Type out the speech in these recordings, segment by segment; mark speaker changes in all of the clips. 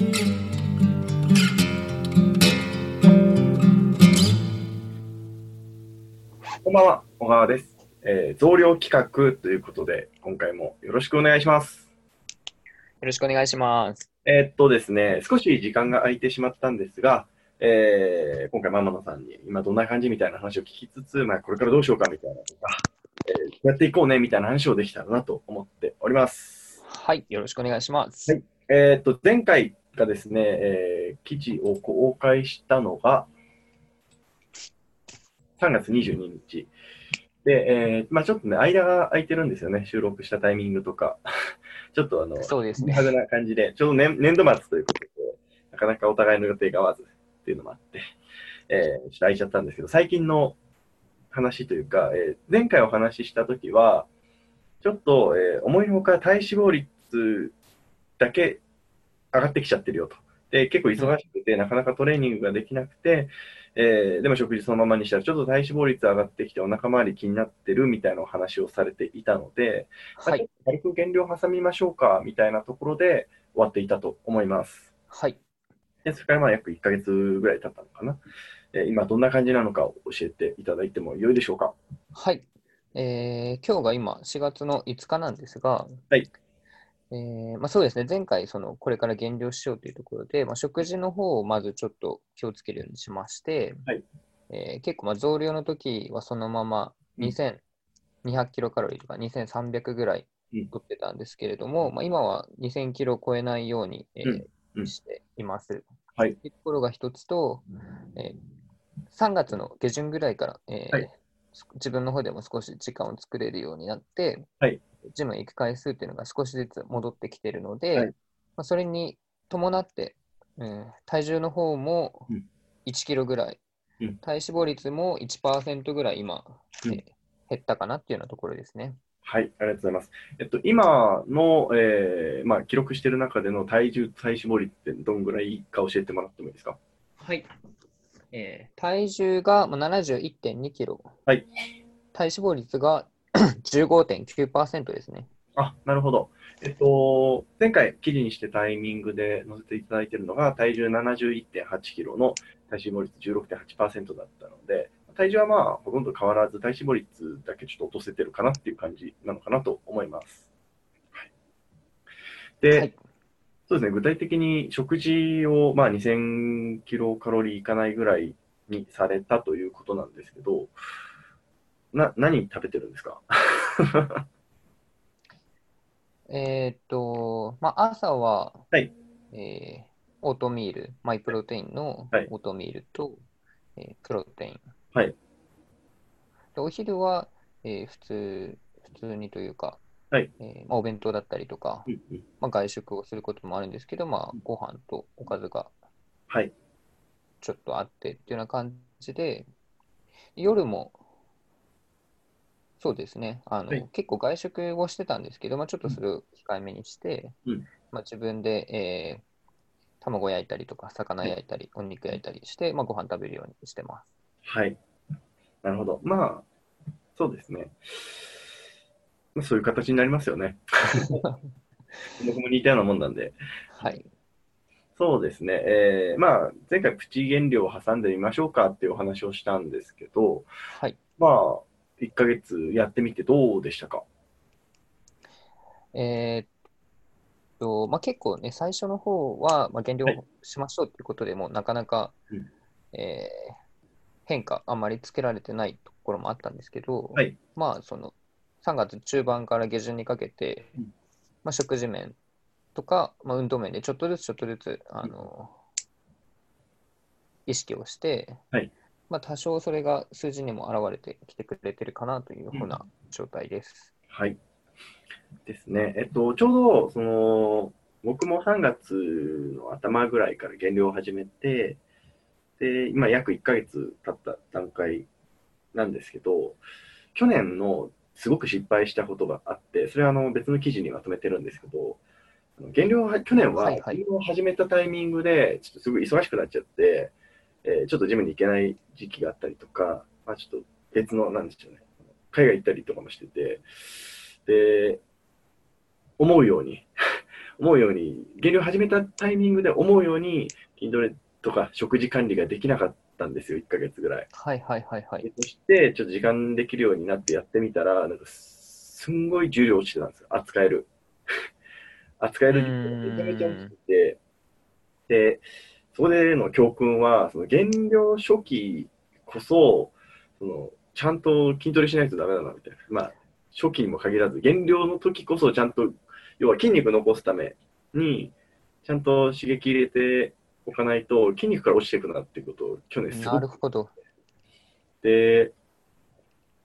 Speaker 1: こんばんは、小川です。えー、増量企画ということで、今回もよろしくお願いします。
Speaker 2: よろしくお願いします。
Speaker 1: えーっとですね、少し時間が空いてしまったんですが、えー今回ママ野さんに今どんな感じみたいな話を聞きつつ、まあ、これからどうしようかみたいなとか、えーやっていこうねみたいな話をできたらなと思っております。
Speaker 2: はい、よろしくお願いします。
Speaker 1: はいえーっと、前回がですね、えー記事を公開したのが、3月22日。で、えーまあちょっとね、間が空いてるんですよね、収録したタイミングとか。ちょっとあの、
Speaker 2: そうですね。
Speaker 1: ハグな感じで、ちょうど年年度末ということで、なかなかお互いの予定が合わずっていうのもあって、えーちょっと空いちゃったんですけど、最近の話というか、えー前回お話ししたときは、ちょっと、えー思いのほか体脂肪率だけ上がってきちゃってるよと。で、結構忙しくて、なかなかトレーニングができなくて、えーでも食事そのままにしたら、ちょっと体脂肪率上がってきて、お腹周り気になってるみたいなお話をされていたので、まあ
Speaker 2: はい、
Speaker 1: 軽く減量挟みましょうかみたいなところで終わっていたと思います。
Speaker 2: はい、
Speaker 1: でそれからまあ約1ヶ月ぐらい経ったのかな。えー今どんな感じなのかを教えていただいてもよいでしょうか。
Speaker 2: はい。えー今日が今4月の5日なんですが、
Speaker 1: はい
Speaker 2: えーまあ、そうですね、前回そのこれから減量しようというところで、まあ、食事の方をまずちょっと気をつけるようにしまして、
Speaker 1: はい。
Speaker 2: えー結構まあ増量の時はそのまま
Speaker 1: うん。
Speaker 2: 2200キロカロリーとか2300ぐらい
Speaker 1: うん。
Speaker 2: 取ってたんですけれども、まあ、今は2000キロを超えないように、えー
Speaker 1: うん。うん。
Speaker 2: しています。
Speaker 1: はい。
Speaker 2: というところが一つと、えー3月の下旬ぐらいから、えー
Speaker 1: はい
Speaker 2: 自分の方でも少し時間を作れるようになって、
Speaker 1: はい
Speaker 2: ジムへ行く回数っていうのが少しずつ戻ってきているので、
Speaker 1: はい
Speaker 2: まあ、それに伴って、うん体重の方も
Speaker 1: うん
Speaker 2: 1キロぐらい、
Speaker 1: うん
Speaker 2: 体脂肪率も1%ぐらい今、
Speaker 1: うん
Speaker 2: えー減ったかなっていうようなところですね。
Speaker 1: はい、ありがとうございます。えっと、今の、えーまあ、記録している中での体重、体脂肪率ってどんぐらいか教えてもらってもいいですか？
Speaker 2: はい。えー体重がまあ71.2キロ。
Speaker 1: はい。
Speaker 2: 体脂肪率が 15.9%ですね。
Speaker 1: あ、なるほど。えっと、前回記事にしてタイミングで載せていただいているのが、体重71.8キロの体脂肪率16.8%だったので、体重はまあ、ほとんど変わらず、体脂肪率だけちょっと落とせてるかなっていう感じなのかなと思います。はい、で、
Speaker 2: はい。
Speaker 1: そうですね、具体的に食事を、まあ、2000キロカロリーいかないぐらいにされたということなんですけど、な、何食べてるんですか？
Speaker 2: えーっと、まあ、朝は、
Speaker 1: はい。
Speaker 2: えーオートミール、マイプロテインの
Speaker 1: はい。
Speaker 2: オートミールと、えープロテイン。
Speaker 1: はい。
Speaker 2: でお昼は、えー普通、普通にというか、
Speaker 1: はい
Speaker 2: えーまあ、お弁当だったりとか、
Speaker 1: うんうん
Speaker 2: まあ、外食をすることもあるんですけど、まあ、ご飯とおかずが
Speaker 1: はい。
Speaker 2: ちょっとあってっていうような感じで、夜も、そうですね、あの
Speaker 1: はい
Speaker 2: 結構外食をしてたんですけど、まあ、ちょっとそれを控えめにして、
Speaker 1: うん
Speaker 2: まあ、自分で、えー卵焼いたりとか、魚焼いたり、お肉焼いたりして、まあ、ご飯食べるようにしてます。
Speaker 1: はい。なるほど。まあ、そうですね。まあ、そういう形になりますよね。僕も似たようなもんなんで。
Speaker 2: はい。
Speaker 1: そうですね。えーまあ、前回プチ減量を挟んでみましょうかっていうお話をしたんですけど、
Speaker 2: はい。
Speaker 1: まあ、1ヶ月やってみてどうでしたか？
Speaker 2: えーっと、まあ、結構ね、最初の方は、まあ、減量
Speaker 1: はい
Speaker 2: しましょうっていうことでも、なかなか、
Speaker 1: うん
Speaker 2: えー変化あんまりつけられてないところもあったんですけど、
Speaker 1: はい
Speaker 2: まあ、その3月中盤から下旬にかけて、
Speaker 1: うん
Speaker 2: まあ、食事面とか、まあ、運動面でちょっとずつちょっとずつ、あの意識をして、
Speaker 1: はい
Speaker 2: まあ、多少それが数字にも現れてきてくれてるかなというふうな状態です。
Speaker 1: はい。ですね。えっと、ちょうど、その、僕も3月の頭ぐらいから減量を始めて、で、今約1ヶ月経った段階なんですけど、去年のすごく失敗したことがあって、それはあの別の記事にまとめてるんですけど、減量は、去年は減量を始めたタイミングで、ちょっとすごい忙しくなっちゃって、えーちょっとジムに行けない時期があったりとか、まあ、ちょっと別の、なんでしょうね、海外行ったりとかもしてて、で、思うように、思うように、減量始めたタイミングで思うように筋トレとか食事管理ができなかったんですよ、1ヶ月ぐらい。
Speaker 2: はいはいはいはい
Speaker 1: で。そして、ちょっと時間できるようになってやってみたら、なんかすんごい重量落ちてたんですよ、扱える。扱えるめちゃめちゃ落ちてて、で、そこでの教訓は、その減量初期こそ、そのちゃんと筋トレしないとダメだなみたいな。まあ、初期にも限らず、減量の時こそちゃんと、要は筋肉残すために、ちゃんと刺激入れておかないと、筋肉から落ちていくなっていうことを去年すごく
Speaker 2: なるほど。
Speaker 1: で、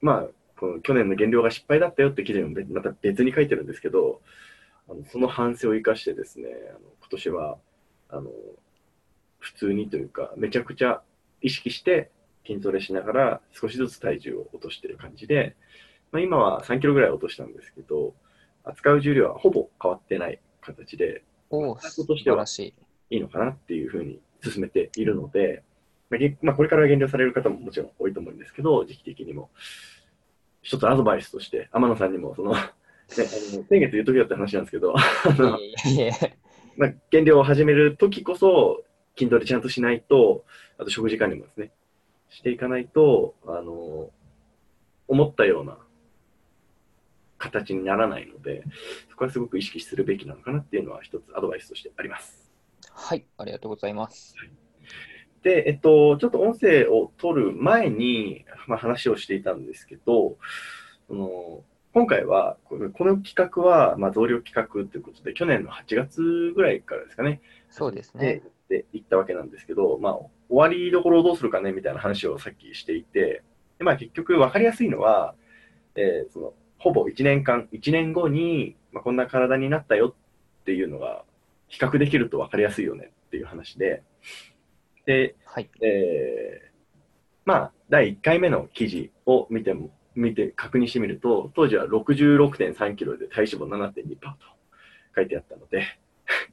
Speaker 1: まあ、この去年の減量が失敗だったよって記事も別また別に書いてるんですけど、あのその反省を生かしてですね、あの今年はあの普通にというか、めちゃくちゃ意識して筋トレしながら少しずつ体重を落としてる感じで、まあ、今は3キロぐらい落としたんですけど、扱う重量はほぼ変わってない形で、
Speaker 2: おお、素
Speaker 1: トとしては
Speaker 2: 晴らしい。
Speaker 1: いいのかなっていうふうに進めているので、まあこれから減量される方ももちろん多いと思うんですけど、時期的にも。一つアドバイスとして、天野さんにもその、ね、あの先月言う時だった話なんですけど、まあ、減量を始める時こそ筋トレちゃんとしないと、あと食事管理もですね、していかないと、あの、思ったような形にならないので、そこはすごく意識するべきなのかなっていうのは一つアドバイスとしてあります。
Speaker 2: はい、ありがとうございます。
Speaker 1: で、えっと、ちょっと音声を取る前に、まあ、話をしていたんですけど、その今回は、この企画は、まあ、増量企画ということで、去年の8月ぐらいからですかね、
Speaker 2: そうです
Speaker 1: で
Speaker 2: ね。
Speaker 1: で行ったわけなんですけど、まあ、終わりどころをどうするかねみたいな話をさっきしていて、でまあ、結局分かりやすいのは、えーそのほぼ1年間、1年後に、まあ、こんな体になったよっていうのが比較できると分かりやすいよねっていう話で、で、
Speaker 2: はい。
Speaker 1: えーまあ、第1回目の記事を見ても、見て確認してみると、当時は66.3キロで体脂肪7.2%と書いてあったので、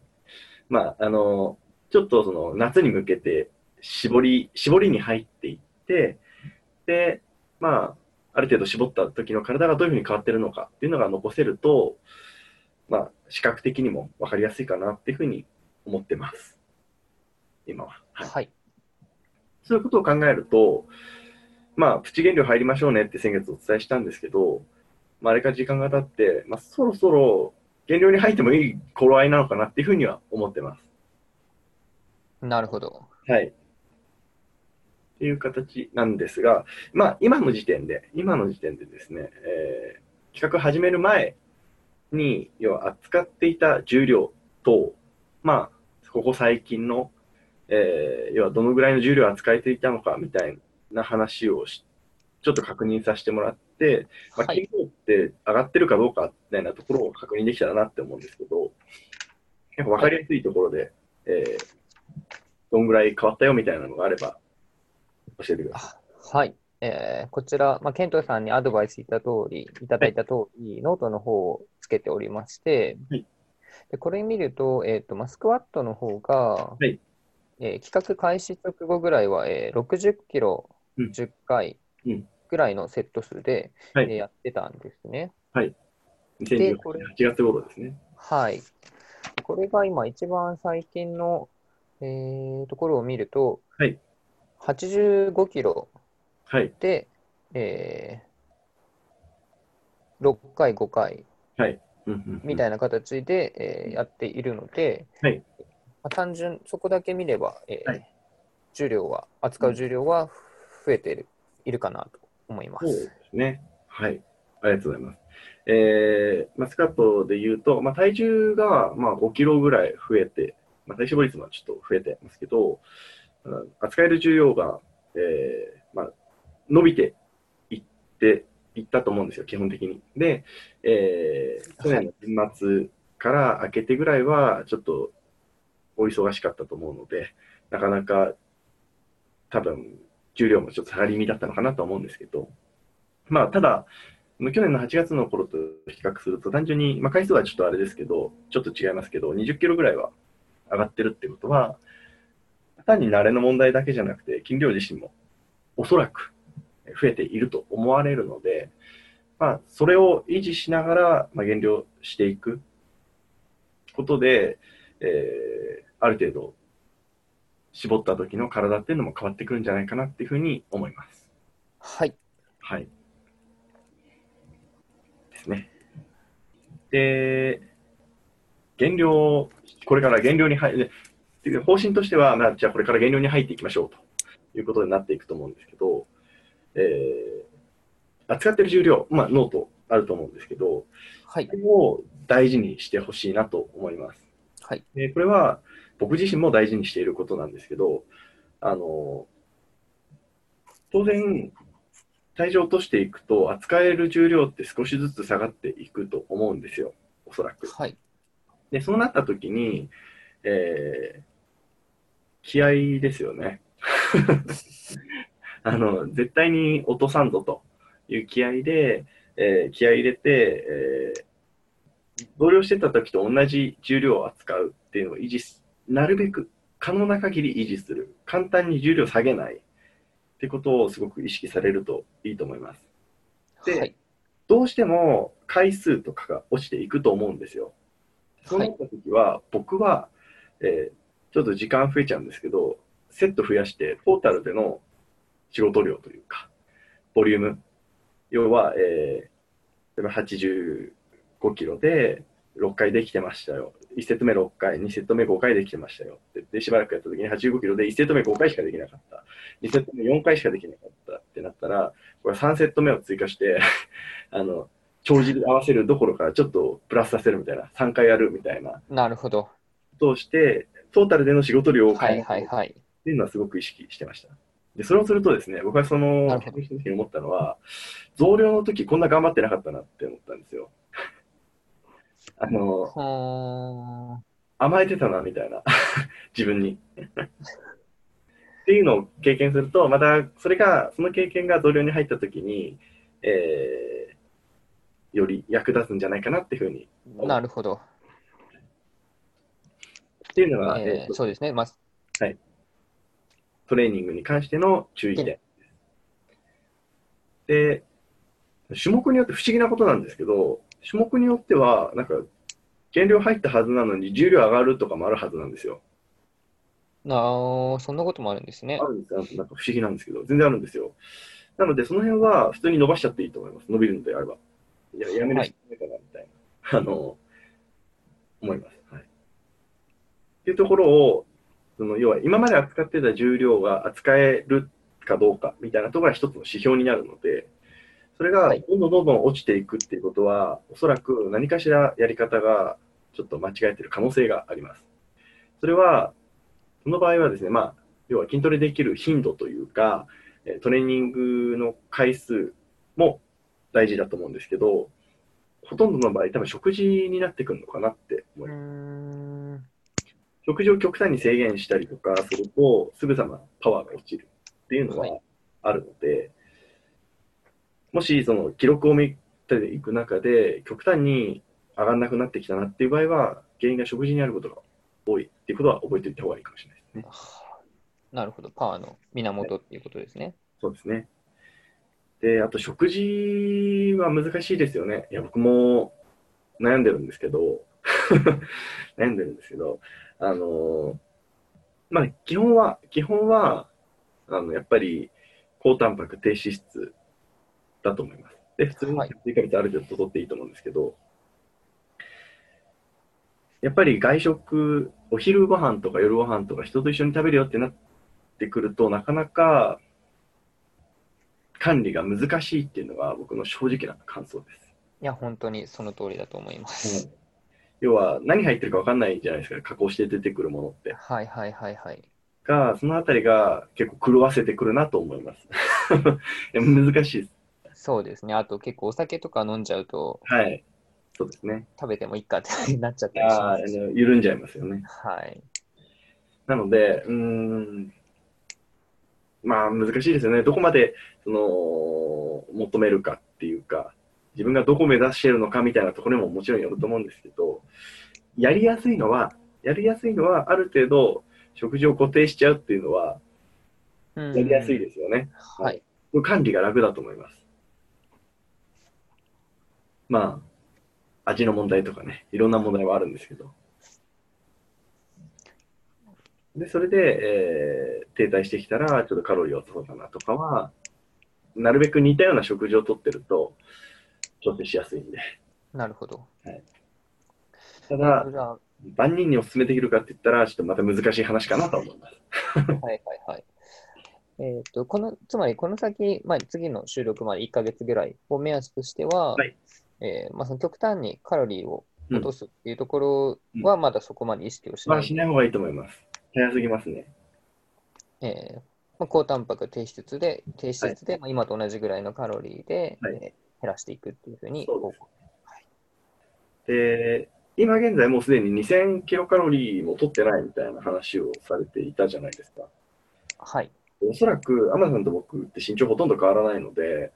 Speaker 1: まあ、あの、ちょっとその夏に向けて絞り、絞りに入っていって、で、まあ、ある程度絞った時の体がどういうふうに変わってるのかっていうのが残せると、まあ、視覚的にも分かりやすいかなっていうふうに思ってます。今は。はい
Speaker 2: はい。
Speaker 1: そういうことを考えると、まあ、プチ減量入りましょうねって先月お伝えしたんですけど、まあ、あれから時間が経って、まあ、そろそろ減量に入ってもいい頃合いなのかなっていうふうには思ってます。
Speaker 2: なるほど。
Speaker 1: はい。っていう形なんですが、まあ、今の時点で、今の時点でですね、えー企画始める前に、要は扱っていた重量と、まあ、ここ最近の、えー要はどのぐらいの重量を扱えていたのかみたいな話をしちょっと確認させてもらって、まあ、
Speaker 2: はい
Speaker 1: 筋量って上がってるかどうかみたいなところを確認できたらなって思うんですけど、やっぱ分かりやすいところで、えーどんぐらい変わったよみたいなのがあれば、教えてくださ
Speaker 2: はい。えーこちら、まあ、ケントさんにアドバイスいた通り、いただいた通り、ノートの方をつけておりまして、
Speaker 1: はい
Speaker 2: でこれ見ると、えっ、と、まあ、スクワットの方が、
Speaker 1: い
Speaker 2: えー企画開始直後ぐらいは、えー60キロ
Speaker 1: うん
Speaker 2: 10回
Speaker 1: うん
Speaker 2: ぐらいのセット数で、
Speaker 1: はい
Speaker 2: えーやってたんですね。
Speaker 1: い。
Speaker 2: でこれ
Speaker 1: 2018年8月頃ですね。
Speaker 2: はい。これが今一番最近の、えーところを見ると、
Speaker 1: はい
Speaker 2: 85キロ
Speaker 1: はい。
Speaker 2: で、えー6回、5回
Speaker 1: うんうんうん
Speaker 2: みたいな形で、えーやっているので、
Speaker 1: はい
Speaker 2: まあ、単純、そこだけ見れば、えー
Speaker 1: はい
Speaker 2: 重量は、扱う重量は増えている,、いるかなと思いま。
Speaker 1: そうですすね。はい。ありがとうございます。えーまあ、スカットで言うと、まあ、体重がまあ5キロぐらい増えて、まあ、体脂肪率もちょっと増えてますけど、あ扱える重量が、えーまあ、伸びていっていったと思うんですよ、基本的に。で、えー去年の年末から明けてぐらいは、ちょっとお忙しかったと思うので、なかなか多分、重量もちょっと下がり気味だったのかなと思うんですけど、まあ、ただ、去年の8月の頃と比較すると、単純に、まあ、回数はちょっとあれですけど、ちょっと違いますけど、20キロぐらいは上がってるってことは、単に慣れの問題だけじゃなくて、筋量自身もおそらく増えていると思われるので、まあ、それを維持しながら、まあ、減量していくことで、えー、ある程度絞った時の体っていうのも変わってくるんじゃないかなっていうふうに思います。
Speaker 2: はい。
Speaker 1: はい。ですね。で、減量、これから減量に入る、っていう方針としては、まあ、じゃあこれから減量に入っていきましょうということになっていくと思うんですけど、えー、扱ってる重量、まあ、ノートあると思うんですけど、
Speaker 2: はい
Speaker 1: を大事にしてほしいなと思います。
Speaker 2: はい。
Speaker 1: でこれは僕自身も大事にしていることなんですけど、あの、当然、体重を落としていくと、扱える重量って少しずつ下がっていくと思うんですよ、おそらく。
Speaker 2: はい。
Speaker 1: で、そうなった時に、えー気合ですよね。あの、絶対に落とさんぞという気合で、えー気合い入れて、えー同僚してた時と同じ重量を扱うっていうのを維持す、なるべく可能な限り維持する。簡単に重量を下げないってことをすごく意識されるといいと思います。で
Speaker 2: はい。
Speaker 1: どうしても回数とかが落ちていくと思うんですよ。そうなった時は、僕は、えーちょっと時間増えちゃうんですけど、セット増やして、トータルでの仕事量というか、ボリューム。要は、えー例えば85キロで6回できてましたよ。1セット目6回、2セット目5回できてましたよって。で、しばらくやった時に85キロで1セット目5回しかできなかった。2セット目4回しかできなかったってなったら、これ3セット目を追加して、あの、帳尻で合わせるどころかちょっとプラスさせるみたいな、3回やるみたいな
Speaker 2: なるほど。
Speaker 1: ことをして、トータルでの仕事量を
Speaker 2: はい
Speaker 1: 変える
Speaker 2: はいはい。
Speaker 1: っていうのはすごく意識してました。で、それをするとですね、僕はそ
Speaker 2: な
Speaker 1: の、思ったのは、増量の時こんな頑張ってなかったなって思ったんですよ。あの、
Speaker 2: は
Speaker 1: 甘えてたな、みたいな。自分に。っていうのを経験すると、また、それが、その経験が同僚に入った時に、えー、より役立つんじゃないかなっていうふうに。
Speaker 2: ーなるほど。
Speaker 1: っていうのが、え
Speaker 2: えーそうですね。まあ、
Speaker 1: トレーニングに関しての注意点。で、種目によって不思議なことなんですけど、種目によっては、なんか、減量入ったはずなのに重量上がるとかもあるはずなんですよ。
Speaker 2: なあそんなこともあるんですね
Speaker 1: あ。るんですよ。なんか不思議なんですけど、全然あるんですよ。なので、その辺は普通に伸ばしちゃっていいと思います。伸びるのであれば。いや、やめる必要ないかな、みたいな、あの、思います。はい。っていうところを、その要は今まで扱ってた重量が扱えるかどうかみたいなところが一つの指標になるので、それが
Speaker 2: はい
Speaker 1: どんどんどんどん落ちていくっていうことは、おそらく何かしらやり方がちょっと間違えてる可能性があります。それは、その場合はですね、まあ、要は筋トレできる頻度というか、えートレーニングの回数も大事だと思うんですけど、ほとんどの場合、多分食事になってくるのかなって思います。
Speaker 2: ん。
Speaker 1: 食事を極端に制限したりとかすると、すぐさまパワーが落ちるっていうの
Speaker 2: は
Speaker 1: はあるので、もしその記録を見ていく中で、極端に上がらなくなってきたなっていう場合は、原因が食事にあることが多いっていうことは覚えておいた方がいいかもしれないですね。
Speaker 2: なるほど。パワーの源っていうことですね。
Speaker 1: そうですね。で、あと食事は難しいですよね。いや、僕も悩んでるんですけど、悩んでるんですけど、あの、まあ、基本は、基本は、あの、やっぱり、高タンパク、低脂質だと思います。で、普通に
Speaker 2: はい
Speaker 1: 炭水化物ある程度取っていいと思うんですけど、やっぱり外食、お昼ご飯とか夜ご飯とか人と一緒に食べるよってなってくると、なかなか管理が難しいっていうのが僕の正直な感想です。
Speaker 2: いや、本当にその通りだと思います。
Speaker 1: 要は何入ってるか分かんないじゃないですか、加工して出てくるものって。
Speaker 2: はいはいはいはい。
Speaker 1: が、そのあたりが結構狂わせてくるなと思います。難しいです。
Speaker 2: そうですね。あと結構お酒とか飲んじゃうと、
Speaker 1: はい。そうですね。
Speaker 2: 食べてもいいかってなっちゃったりしますし。
Speaker 1: の緩んじゃいますよね。
Speaker 2: はい。
Speaker 1: なので、うーん、まあ難しいですよね。どこまでその求めるかっていうか、自分がどこを目指しているのかみたいなところにももちろんよると思うんですけど、やりやすいのは、やりやすいのは、ある程度食事を固定しちゃうっていうのは、
Speaker 2: や
Speaker 1: やりやすいですよね。
Speaker 2: はい。
Speaker 1: 管理が楽だと思います。まあ、味の問題とかね、いろんな問題はあるんですけど、で、それで、えー停滞してきたら、ちょっとカロリーを落とそうかなとかは、なるべく似たような食事をとってると、調整しやすいんで。
Speaker 2: なるほど。
Speaker 1: ただ、
Speaker 2: じゃあ、
Speaker 1: 万人にお勧めできるかって言ったら、ちょっとまた難しい話かなと思います。
Speaker 2: はいはいはい。えっ、と、この、つまりこの先、まあ、次の収録まで1ヶ月ぐらいを目安としては、
Speaker 1: はい
Speaker 2: えーまあ、その極端にカロリーを落とすっていうところはまだそこまで意識をし
Speaker 1: まあ、
Speaker 2: ない。
Speaker 1: しない方がいいと思います。早すぎますね。
Speaker 2: えーまあ、高タンパク低質で、低脂質で、まあ、今と同じぐらいのカロリーで、
Speaker 1: はい
Speaker 2: えー減らしていくっていうふうに、
Speaker 1: そうですで、今現在もうすでに2000キロカロリーも取ってないみたいな話をされていたじゃないですか。
Speaker 2: はい。
Speaker 1: おそらく、アマさんと僕って身長ほとんど変わらないので、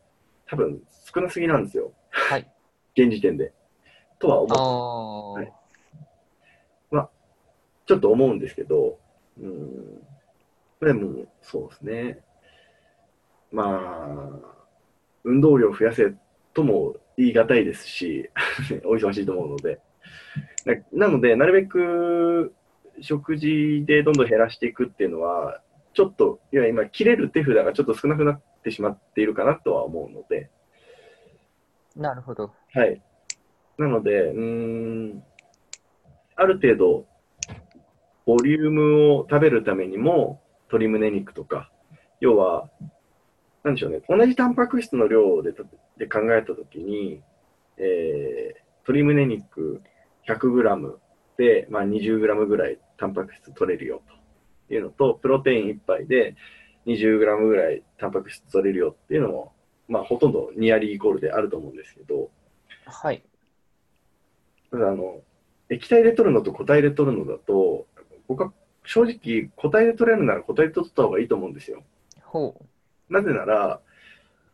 Speaker 1: 多分少なすぎなんですよ。
Speaker 2: はい。
Speaker 1: 現時点で。とは
Speaker 2: あ
Speaker 1: 思う。
Speaker 2: あ、
Speaker 1: はいちょっと思うんですけど、うん。でも、そうですね。まあ、運動量を増やせとも言い難いですし、お忙しいと思うので。ななので、なるべく食事でどんどん減らしていくっていうのは、ちょっと、いや、今、切れる手札がちょっと少なくなってしまっているかなとは思うので、
Speaker 2: なるほど。
Speaker 1: はい。なので、うーん、ある程度、ボリュームを食べるためにも、鶏胸肉とか、要は、なんでしょうね、同じタンパク質の量でで考えたときに、えー鶏胸肉 100g で、まあ、20g ぐらいタンパク質取れるよというのと、プロテイン1杯で 20g ぐらいタンパク質取れるよっていうのも、まあ、ほとんどニアリーイコールであると思うんですけど、
Speaker 2: はい。
Speaker 1: ただあの、液体で取るのと固体で取るのだと、僕は正直、固体で取れるなら固体で取った方がいいと思うんですよ。
Speaker 2: ほう。
Speaker 1: なぜなら、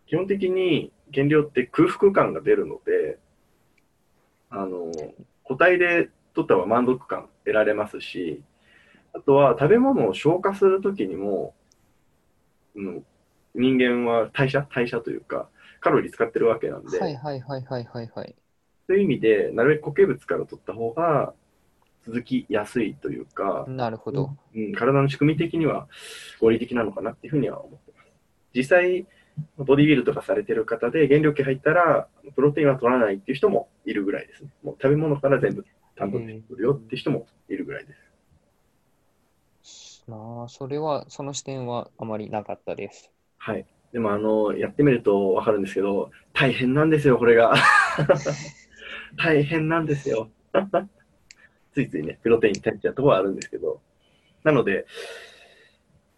Speaker 1: 基本的に原料って空腹感が出るので、あの、固体で取った方が満足感得られますし、あとは食べ物を消化するときにも、うん、人間は代謝代謝というか、カロリー使ってるわけなんで、
Speaker 2: はいはいはいはいはいはい。
Speaker 1: そういう意味で、なるべく固形物から取った方が続きやすいというか、
Speaker 2: なるほど。
Speaker 1: うん、体の仕組み的には合理的なのかなっていうふうには思ってます。実際、ボディビルとかされてる方で原料系入ったら、プロテインは取らないっていう人もいるぐらいですね。もう食べ物から全部タンパク質取るよっていう人もいるぐらいです。
Speaker 2: まあ、それは、その視点はあまりなかったです。
Speaker 1: はい。でも、あの、やってみるとわかるんですけど、大変なんですよ、これが。大変なんですよ。ついついね、プロテイン食べちゃうところはあるんですけど。なので、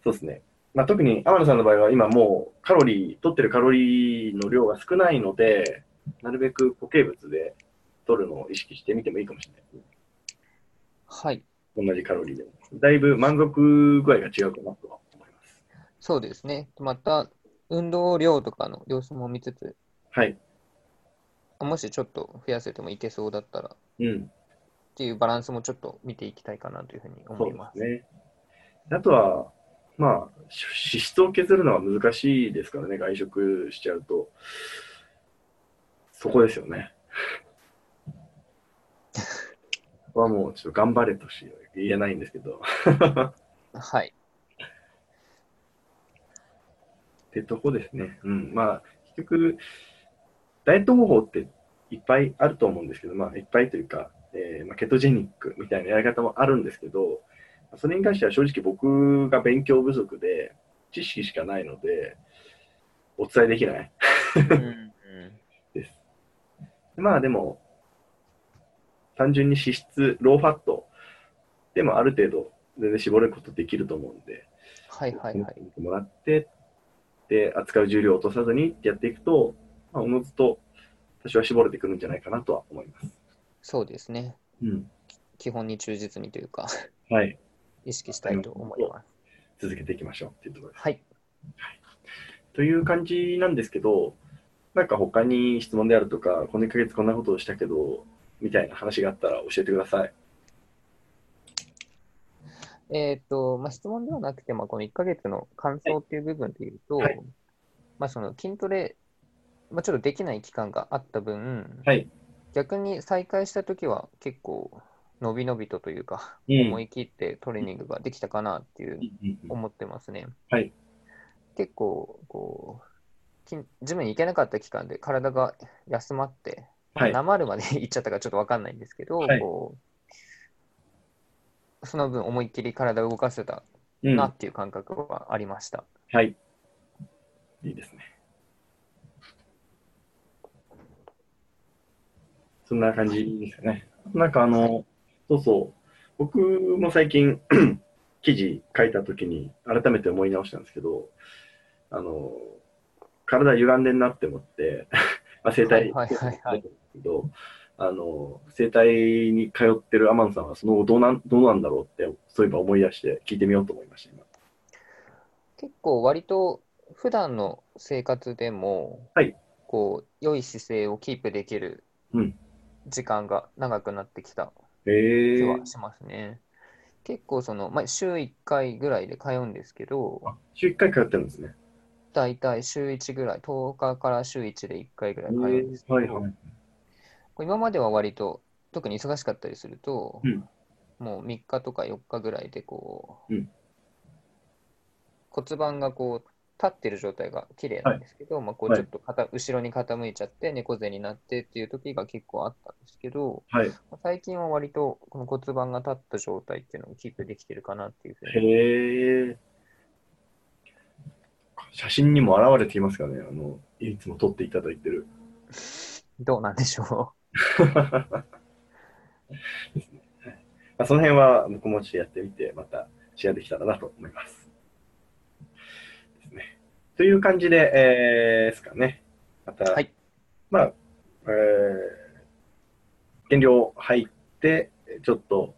Speaker 1: そうですね。まあ、特に天野さんの場合は今もうカロリー、取ってるカロリーの量が少ないので、なるべく固形物で取るのを意識してみてもいいかもしれないですね。
Speaker 2: はい。
Speaker 1: 同じカロリーでも。だいぶ満足具合が違うかなとは思います。
Speaker 2: そうですね。また、運動量とかの様子も見つつ、
Speaker 1: はい。
Speaker 2: もしちょっと増やせてもいけそうだったら、っ
Speaker 1: うん。
Speaker 2: ていうバランスもちょっと見ていきたいかなというふうに
Speaker 1: そうで
Speaker 2: 思います。
Speaker 1: すね。あとは、まあ、し脂質を削るのは難しいですからね、外食しちゃうと。そこですよね。はもうちょっと頑張れとしか言えないんですけど。
Speaker 2: はい。
Speaker 1: ってとこですね。うん。まあ、結局、ダイエット方法っていっぱいあると思うんですけど、まあ、いっぱいというか、えーまあ、ケトジェニックみたいなやり方もあるんですけど、それに関しては正直僕が勉強不足で、知識しかないので、お伝えできない
Speaker 2: うん
Speaker 1: です。まあでも、単純に脂質、ローファットでもある程度全然絞れることできると思うんで、
Speaker 2: はいはいはい。
Speaker 1: もらって、で、扱う重量を落とさずにってやっていくと、まあ、おのずと多少は絞れてくるんじゃないかなとは思います。
Speaker 2: そうですね。
Speaker 1: うん。
Speaker 2: 基本に忠実にというか、
Speaker 1: はい。
Speaker 2: 意識したいと思います。
Speaker 1: 続けていきましょうっていうところです。
Speaker 2: はい。
Speaker 1: という感じなんですけど、なんか他に質問であるとか、この1ヶ月こんなことをしたけど、みたいな話があったら教えてください。
Speaker 2: えっ、と、まあ、質問ではなくて、まあ、この1ヶ月の感想っていう部分でいうと、
Speaker 1: はい
Speaker 2: まあ、その筋トレ、まあ、ちょっとできない期間があった分、
Speaker 1: はい。
Speaker 2: 逆に再開したときは結構伸び伸びとというか、
Speaker 1: うん
Speaker 2: 思い切ってトレーニングができたかなっていう
Speaker 1: うんうんうん
Speaker 2: 思ってますね。
Speaker 1: はい。
Speaker 2: 結構、こう、きジムに行けなかった期間で体が休まって、
Speaker 1: はい。
Speaker 2: なまるまで行っちゃったかちょっとわかんないんですけど、
Speaker 1: はい
Speaker 2: こうその分思いっきり体を動かせた
Speaker 1: うん
Speaker 2: なっていう感覚はありました。
Speaker 1: はい。いいですね。そんな感じですかね。なんかあの、そうそう、僕も最近 記事書いたときに改めて思い直したんですけど、あの、体歪んでんなって思って、まあ、整体
Speaker 2: はいはいはい
Speaker 1: あの、整体に通ってる天野さんはその後どうなんどうなんだろうって、そういえば思い出して聞いてみようと思いました、今。
Speaker 2: 結構割と普段の生活でも、
Speaker 1: はい。
Speaker 2: こう良い姿勢をキープできる
Speaker 1: うん。
Speaker 2: 時間が長くなってきた
Speaker 1: へえ
Speaker 2: 気はしますね。結構その、まあ、週1回ぐらいで通うんですけど、
Speaker 1: あ週1回通ってるんですね。
Speaker 2: だいたい週1ぐらい、10日から週1で1回ぐらい通うんですけど、
Speaker 1: はいはい。
Speaker 2: 今までは割と特に忙しかったりすると、
Speaker 1: うん
Speaker 2: もう3日とか4日ぐらいでこう、
Speaker 1: うん
Speaker 2: 骨盤がこう立ってる状態が綺麗なんですけど、まあ、こう
Speaker 1: はい
Speaker 2: ちょっと傾後ろに傾いちゃって猫背になってっていう時が結構あったんですけど、
Speaker 1: はい。
Speaker 2: まあ最近は割とこの骨盤が立った状態っていうのをキープできてるかなっていうふうに。
Speaker 1: へえ。写真にも現れていますかね。あの、いつも撮っていただいてる。
Speaker 2: どうなんでしょ
Speaker 1: ですねはいまあ、その辺は僕もちょっとやってみて、またシェアできたらなと思います。という感じで、えー、ですかね。また、
Speaker 2: はい
Speaker 1: まあ、えー、減量入って、ちょっと、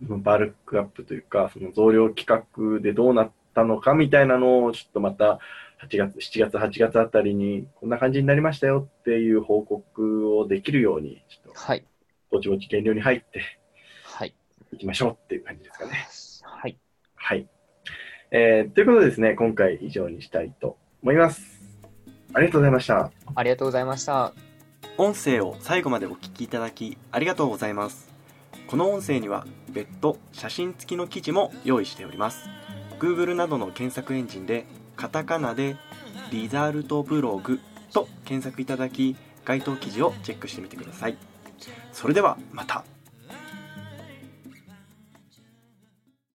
Speaker 1: バルクアップというか、その増量企画でどうなったのかみたいなのを、ちょっとまた、8月、7月、8月あたりに、こんな感じになりましたよっていう報告をできるように、ちょっ
Speaker 2: う。
Speaker 1: と、
Speaker 2: はい。
Speaker 1: ぼちぼち減量に入って
Speaker 2: はい。
Speaker 1: いきましょうっていう感じですかね。
Speaker 2: はい。
Speaker 1: はい。えーということでですね、今回以上にしたいと思います。ありがとうございました。
Speaker 2: ありがとうございました。
Speaker 3: 音声を最後までお聞きいただきありがとうございますこの音声には別途写真付きの記事も用意しております Google などの検索エンジンでカタカナでリザルトブログと検索いただき該当記事をチェックしてみてくださいそれではまた